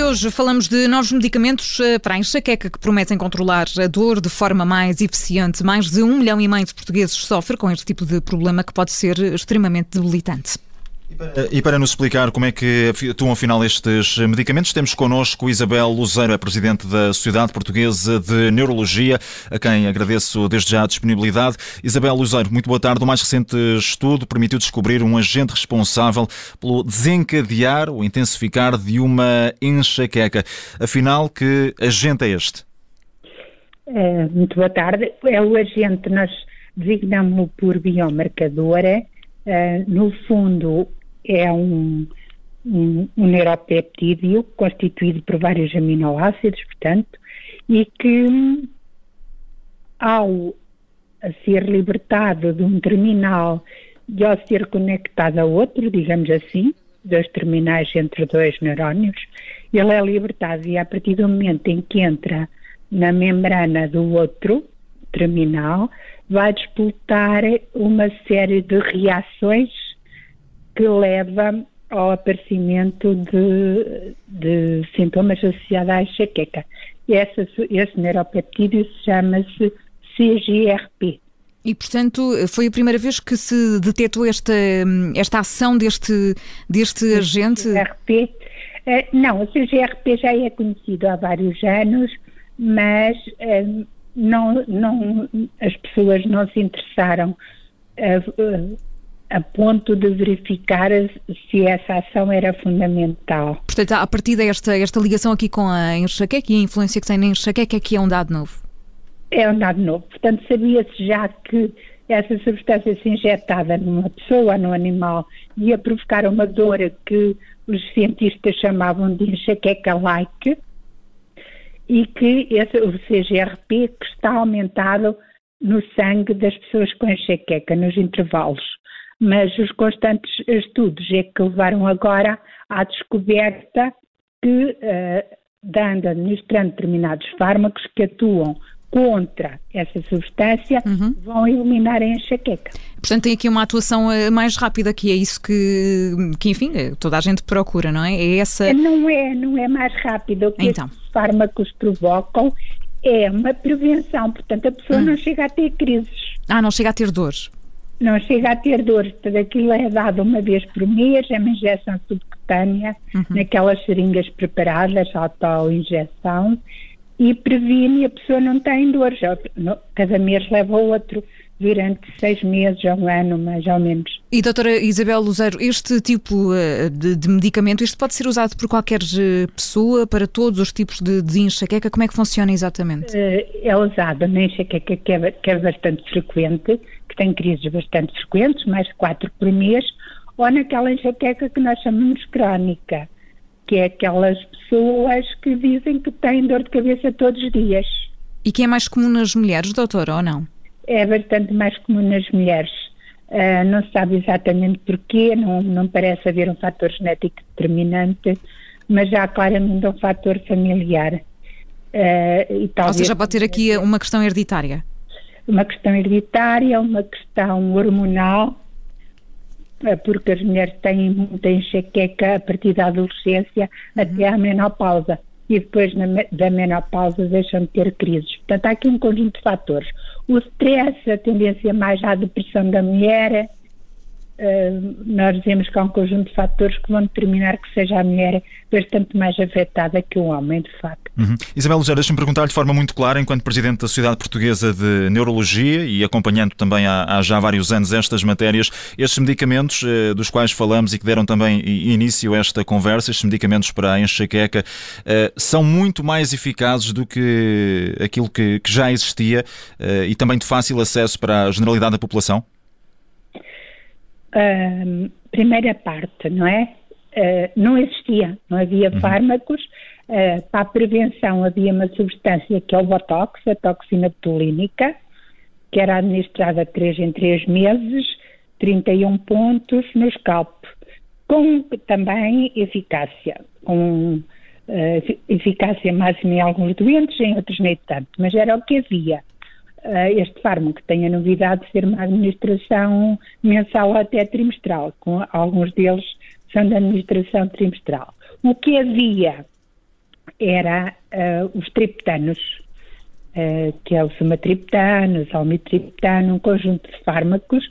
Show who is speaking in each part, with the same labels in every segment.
Speaker 1: E hoje falamos de novos medicamentos eh, para a enxaqueca que prometem controlar a dor de forma mais eficiente. Mais de um milhão e meio de portugueses sofrem com este tipo de problema que pode ser extremamente debilitante.
Speaker 2: E para nos explicar como é que atuam afinal estes medicamentos, temos connosco Isabel Luzeiro, a Presidente da Sociedade Portuguesa de Neurologia, a quem agradeço desde já a disponibilidade. Isabel Luzeiro, muito boa tarde. O mais recente estudo permitiu descobrir um agente responsável pelo desencadear ou intensificar de uma enxaqueca. Afinal, que agente é este?
Speaker 3: É, muito boa tarde. É o agente, nós designamos-lo por biomarcadora. Uh, no fundo, é um, um, um neuropeptídeo constituído por vários aminoácidos, portanto, e que ao ser libertado de um terminal e ao ser conectado a outro, digamos assim, dois terminais entre dois neurónios, ele é libertado e a partir do momento em que entra na membrana do outro terminal, vai disputar uma série de reações que leva ao aparecimento de, de sintomas associados à enxaqueca. Esse, esse neuropeptídeo chama-se CGRP.
Speaker 1: E, portanto, foi a primeira vez que se detectou esta, esta ação deste, deste o agente?
Speaker 3: CGRP, eh, não, o CGRP já é conhecido há vários anos, mas eh, não, não, as pessoas não se interessaram eh, a ponto de verificar se essa ação era fundamental.
Speaker 1: Portanto, a partir desta esta ligação aqui com a enxaqueca e a influência que tem na enxaqueca é que é um dado novo?
Speaker 3: É um dado novo. Portanto, sabia-se já que essa substância se injetada numa pessoa, num animal, ia provocar uma dor que os cientistas chamavam de enxaqueca-like e que esse, o CGRP que está aumentado no sangue das pessoas com enxaqueca, nos intervalos mas os constantes estudos é que levaram agora à descoberta que, uh, dando, administrando determinados fármacos que atuam contra essa substância, uhum. vão eliminar a enxaqueca.
Speaker 1: Portanto, tem aqui uma atuação eh, mais rápida, que é isso que, que enfim, eh, toda a gente procura, não é? É essa...
Speaker 3: Não é, não é mais rápido. O que então. esses fármacos provocam é uma prevenção, portanto a pessoa hum. não chega a ter crises.
Speaker 1: Ah, não chega a ter dores
Speaker 3: não chega a ter dor, portanto aquilo é dado uma vez por mês, é uma injeção subcutânea, uhum. naquelas seringas preparadas, auto-injeção, e previne a pessoa não tem dor, já, cada mês leva outro durante seis meses a um ano, mais ou menos.
Speaker 1: E doutora Isabel Luzeiro, este tipo eh, de, de, medicamento, isto pode ser usado por qualquer eh, pessoa, para todos os tipos de, de enxaqueca? Como é que funciona exatamente?
Speaker 3: Eh, é usado na enxaqueca que é, que é bastante frequente, que tem crises bastante frequentes, mais de quatro por mês, ou naquela enxaqueca que nós chamamos crónica, que é aquelas pessoas que dizem que têm dor de cabeça todos os dias.
Speaker 1: E que é mais comum nas mulheres, doutora, ou não?
Speaker 3: É bastante mais comum nas mulheres. Uh, não se sabe exatamente porquê, não, não parece haver um fator genético determinante, mas há claramente um fator familiar.
Speaker 1: Uh, e Ou seja, pode ter aqui uma questão hereditária?
Speaker 3: Uma questão hereditária, uma questão hormonal, uh, porque as mulheres têm muita enxaqueca a partir da adolescência uhum. até à menopausa e depois na, da menopausa deixam de ter crises. Portanto, há aqui um conjunto de fatores. O stress, a tendência mais à depressão da mulher, nós dizemos que há um conjunto de fatores que vão determinar que seja a mulher bastante mais afetada que o homem, de facto.
Speaker 2: Uhum. Isabel Lugero, deixa-me perguntar de forma muito clara, enquanto Presidente da Sociedade Portuguesa de Neurologia e acompanhando também há, há já vários anos estas matérias, estes medicamentos eh, dos quais falamos e que deram também início a esta conversa, estes medicamentos para a enxaqueca, eh, são muito mais eficazes do que aquilo que, que já existia eh, e também de fácil acesso para a generalidade da população?
Speaker 3: Uh, primeira parte, não é? Uh, não existia, não havia uhum. fármacos Uh, para a prevenção havia uma substância que é o Botox, a toxina botulínica, que era administrada 3 em 3 meses, 31 pontos no scalp, com também eficácia, com uh, eficácia máxima em alguns doentes, em outros nem tanto, mas era o que havia. Uh, este fármaco tem a novidade de ser uma administração mensal até trimestral, com alguns deles são de administração trimestral. O que havia era uh, os triptanos, uh, que é o sumatriptano, o salmitriptano, um conjunto de fármacos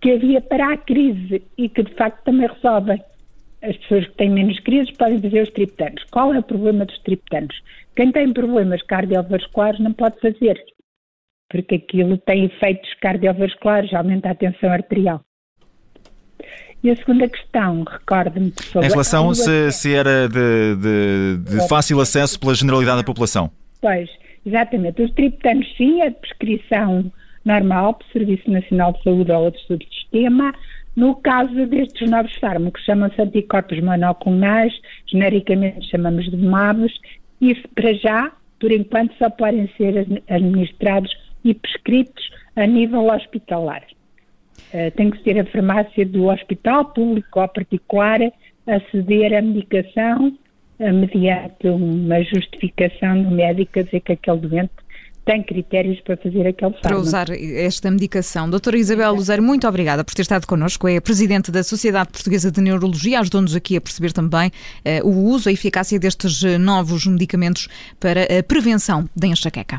Speaker 3: que havia para a crise e que de facto também resolvem. As pessoas que têm menos crises podem fazer os triptanos. Qual é o problema dos triptanos? Quem tem problemas cardiovasculares não pode fazer, porque aquilo tem efeitos cardiovasculares, aumenta a tensão arterial. E a segunda questão, recordo-me, por
Speaker 2: favor. Em relação se, se era de, de, de, fácil acesso pela generalidade da população.
Speaker 3: Pois, exatamente. Os triptanos, sim, a prescrição normal pelo Serviço Nacional de Saúde ou outro sistema. No caso destes novos fármacos, chamam-se anticorpos monoclonais, genericamente chamamos de MABs, e para já, por enquanto, só podem ser administrados e prescritos a nível hospitalar. Uh, tem que ser a farmácia do hospital público ou particular a ceder a medicação uh, mediante uma justificação do médico a dizer que aquele doente tem critérios para fazer aquele fármaco.
Speaker 1: Para usar esta medicação. Doutora Isabel Luzeiro, muito obrigada por ter estado connosco. É a Presidente da Sociedade Portuguesa de Neurologia. Ajudou-nos aqui a perceber também uh, o uso, a eficácia destes novos medicamentos para a prevenção da enxaqueca.